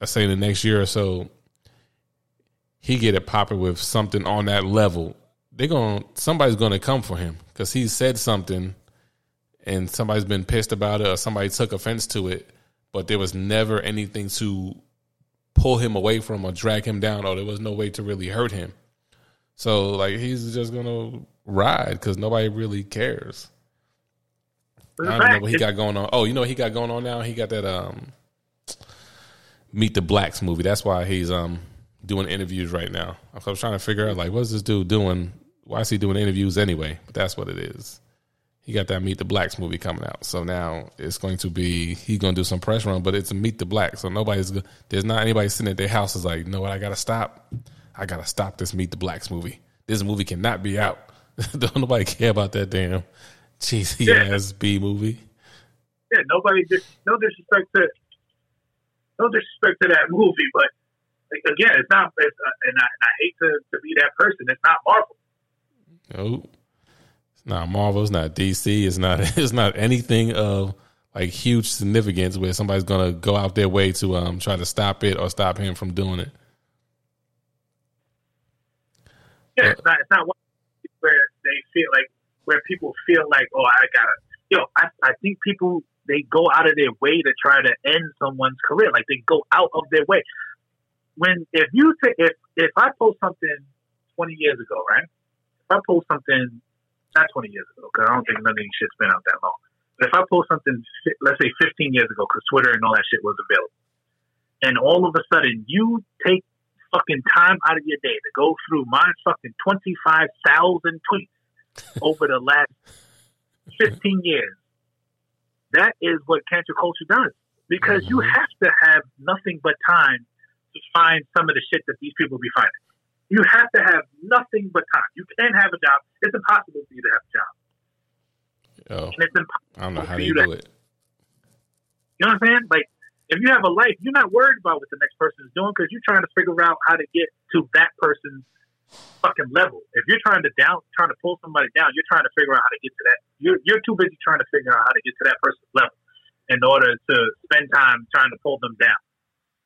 I say in the next year or so, he get it popping with something on that level, they're going somebody's going to come for him because he said something, and somebody's been pissed about it or somebody took offense to it, but there was never anything to pull him away from or drag him down, or there was no way to really hurt him. So like he's just gonna ride because nobody really cares. I don't know what he got going on. Oh, you know what he got going on now? He got that um Meet the Blacks movie. That's why he's um doing interviews right now. I was trying to figure out like what's this dude doing? Why is he doing interviews anyway? But that's what it is. He got that Meet the Blacks movie coming out, so now it's going to be he's going to do some press run, but it's a Meet the Blacks, so nobody's there's not anybody sitting at their house is like, you know what? I got to stop. I got to stop this Meet the Blacks movie. This movie cannot be out. <laughs> Don't nobody care about that damn cheesy yeah. ass B movie. Yeah, nobody. Just, no disrespect to no disrespect to that movie, but like, again, it's not. It's, uh, and, I, and I hate to, to be that person. It's not Marvel. No, it's not Marvel. It's not DC. It's not. <laughs> It's not anything of like huge significance where somebody's gonna go out their way to um try to stop it or stop him from doing it. Yeah, uh, it's not. It's not where they feel like where people feel like, oh, I gotta. Yo, I, I think people they go out of their way to try to end someone's career. Like they go out of their way. When if you t- if if I post something twenty years ago, right? If I post something not twenty years ago, because I don't think none of these shit's been out that long. But if I post something, let's say fifteen years ago, because Twitter and all that shit was available, and all of a sudden you take fucking time out of your day to go through my fucking twenty five thousand tweets <laughs> over the last fifteen years that is what cancel culture does. Because mm-hmm. you have to have nothing but time to find some of the shit that these people be finding. You have to have nothing but time. You can't have a job. It's impossible for you to have a job. Oh, and it's impossible I don't know how you do it. You know what I'm saying? Like, if you have a life, you're not worried about what the next person is doing because you're trying to figure out how to get to that person's fucking level. If you're trying to down, trying to pull somebody down, you're trying to figure out how to get to that. You're you're too busy trying to figure out how to get to that person's level in order to spend time trying to pull them down.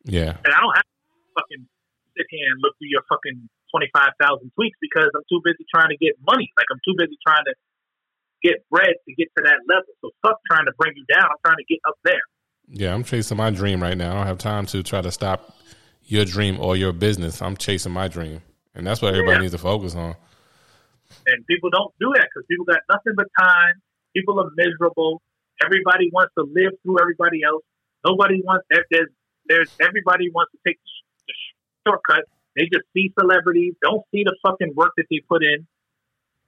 Yeah. And I don't have to fucking sit here and look through your fucking twenty five thousand tweets because I'm too busy trying to get money. Like I'm too busy trying to get bread to get to that level. So fuck trying to bring you down. I'm trying to get up there. Yeah, I'm chasing my dream right now. I don't have time to try to stop your dream or your business. I'm chasing my dream. And that's what everybody yeah. needs to focus on. And people don't do that because people got nothing but time. People are miserable. Everybody wants to live through everybody else. Nobody wants there's there's everybody wants to take the shortcut. They just see celebrities, don't see the fucking work that they put in.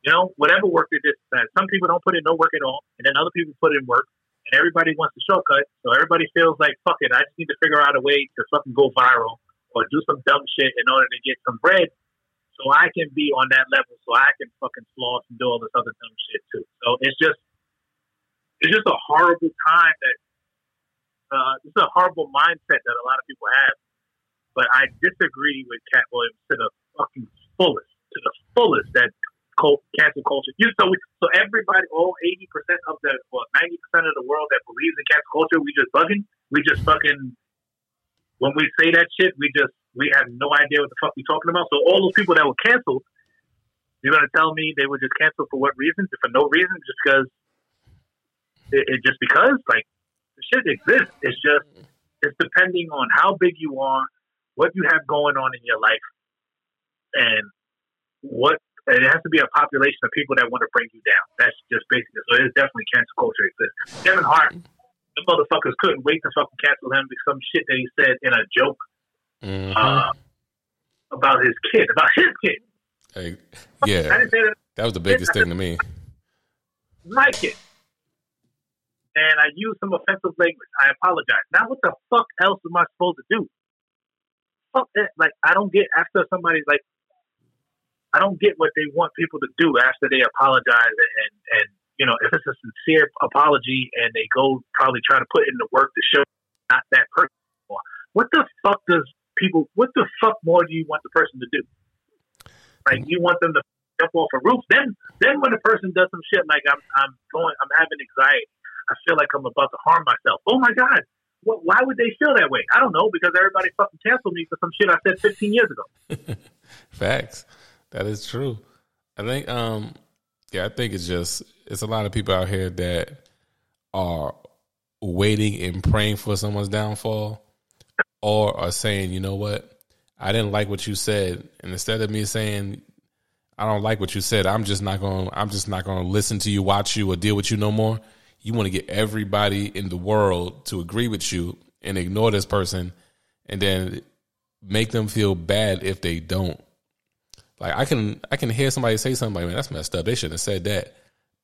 You know, whatever work they did. Some people don't put in no work at all, and then other people put in work, and everybody wants the shortcut. So everybody feels like fuck it. I just need to figure out a way to fucking go viral or do some dumb shit in order to get some bread so I can be on that level, so I can fucking floss and do all this other dumb shit too. So it's just, it's just a horrible time that, uh, it's a horrible mindset that a lot of people have. But I disagree with Katt Williams to the fucking fullest, to the fullest that cult, cancel culture. You so we, so everybody, all eighty percent of the, well, ninety percent of the world that believes in cancel culture, we just bugging. We just fucking when we say that shit, we just we have no idea what the fuck we're talking about. So all those people that were canceled, you're gonna tell me they were just canceled for what reason? For no reason, just because it, it just because like the shit exists. It's just it's depending on how big you are, what you have going on in your life, and what it has to be a population of people that want to bring you down. That's just basically so. It's definitely cancel culture exists. Kevin Hart the motherfuckers couldn't wait to fucking cancel him because some shit that he said in a joke mm-hmm. uh, about his kid, about his kid. Hey, yeah, that. that. was the biggest thing to me. Like it, And I used some offensive language. I apologize. Now, what the fuck else am I supposed to do? Fuck that. Like, I don't get after somebody's like, I don't get what they want people to do after they apologize and, and you know, if it's a sincere apology and they go probably try to put in the work to show not that person anymore, what the fuck does people, what the fuck more do you want the person to do? Like, you want them to jump off a roof? Then, then when a person does some shit like I'm, I'm going, I'm having anxiety, I feel like I'm about to harm myself. Oh my God. Why would they feel that way? I don't know because everybody fucking canceled me for some shit I said 15 years ago. <laughs> Facts. That is true. I think, um, yeah, I think it's just it's a lot of people out here that are waiting and praying for someone's downfall, or are saying, you know what, I didn't like what you said, and instead of me saying I don't like what you said, I'm just not going to I'm just not going to listen to you, watch you, or deal with you no more. You want to get everybody in the world to agree with you and ignore this person, and then make them feel bad if they don't. Like I can I can hear somebody say something like, "Man, that's messed up. They shouldn't have said that."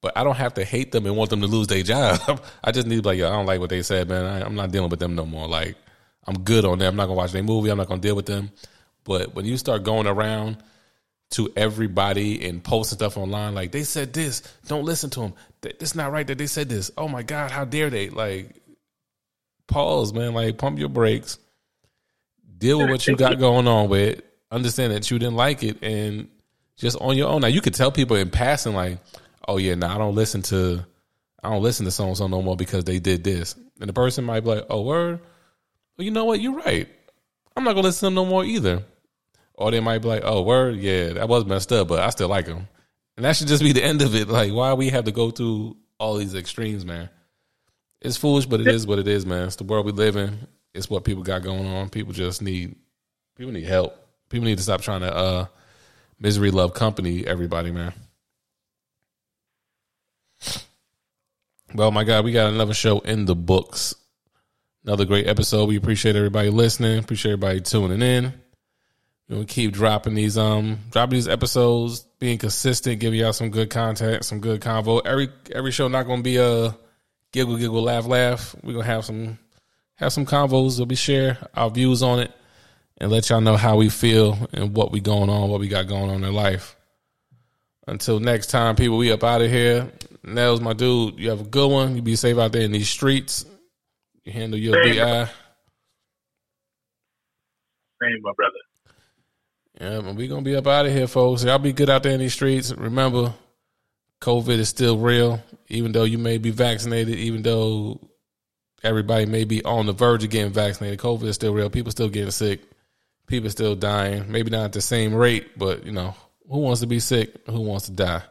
But I don't have to hate them and want them to lose their job. <laughs> I just need to be like, yo, I don't like what they said, man. I, am not dealing with them no more. Like, I'm good on them. I'm not gonna watch their movie. I'm not gonna deal with them. But when you start going around to everybody and posting stuff online, like they said this, don't listen to them. It's not right that they said this. Oh my god, how dare they? Like, pause, man. Like, pump your brakes. deal with what you got going on with. Understand that you didn't like it, and just on your own. Now you could tell people in passing, like, "Oh yeah, now nah, I don't listen to, I don't listen to so and so no more because they did this," and the person might be like, "Oh word, well you know what, you're right. I'm not gonna listen to them no more either." Or they might be like, "Oh word, yeah, that was messed up, but I still like them," and that should just be the <laughs> end of it. Like, why we have to go through all these extremes, man? It's foolish, but it is what it is, man. It's the world we live in. It's what people got going on. People just need people need help. People need to stop trying to uh misery love company, everybody, man. Well, my God, we got another show in the books. Another great episode. We appreciate everybody listening. Appreciate everybody tuning in. We keep dropping these um dropping these episodes, being consistent, giving y'all some good content, some good convo. Every every show not gonna be a giggle giggle laugh laugh. We're gonna have some have some convos. We'll be share our views on it and let y'all know how we feel and what we going on, what we got going on in life. Until next time, people, we up out of here. Nails, my dude, you have a good one. You be safe out there in these streets. You handle your Same, BI. Same, my brother. Yeah, but we gonna be up out of here, folks. Y'all be good out there in these streets. Remember, COVID is still real, even though you may be vaccinated, even though everybody may be on the verge of getting vaccinated. COVID is still real. People still getting sick. People still dying. Maybe not at the same rate, but you know, who wants to be sick? Who wants to die?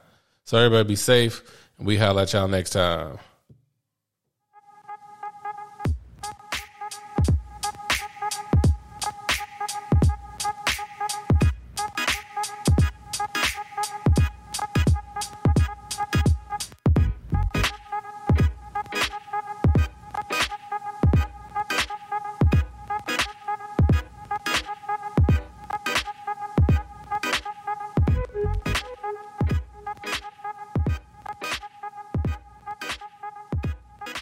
So everybody be safe, and we holler at y'all next time.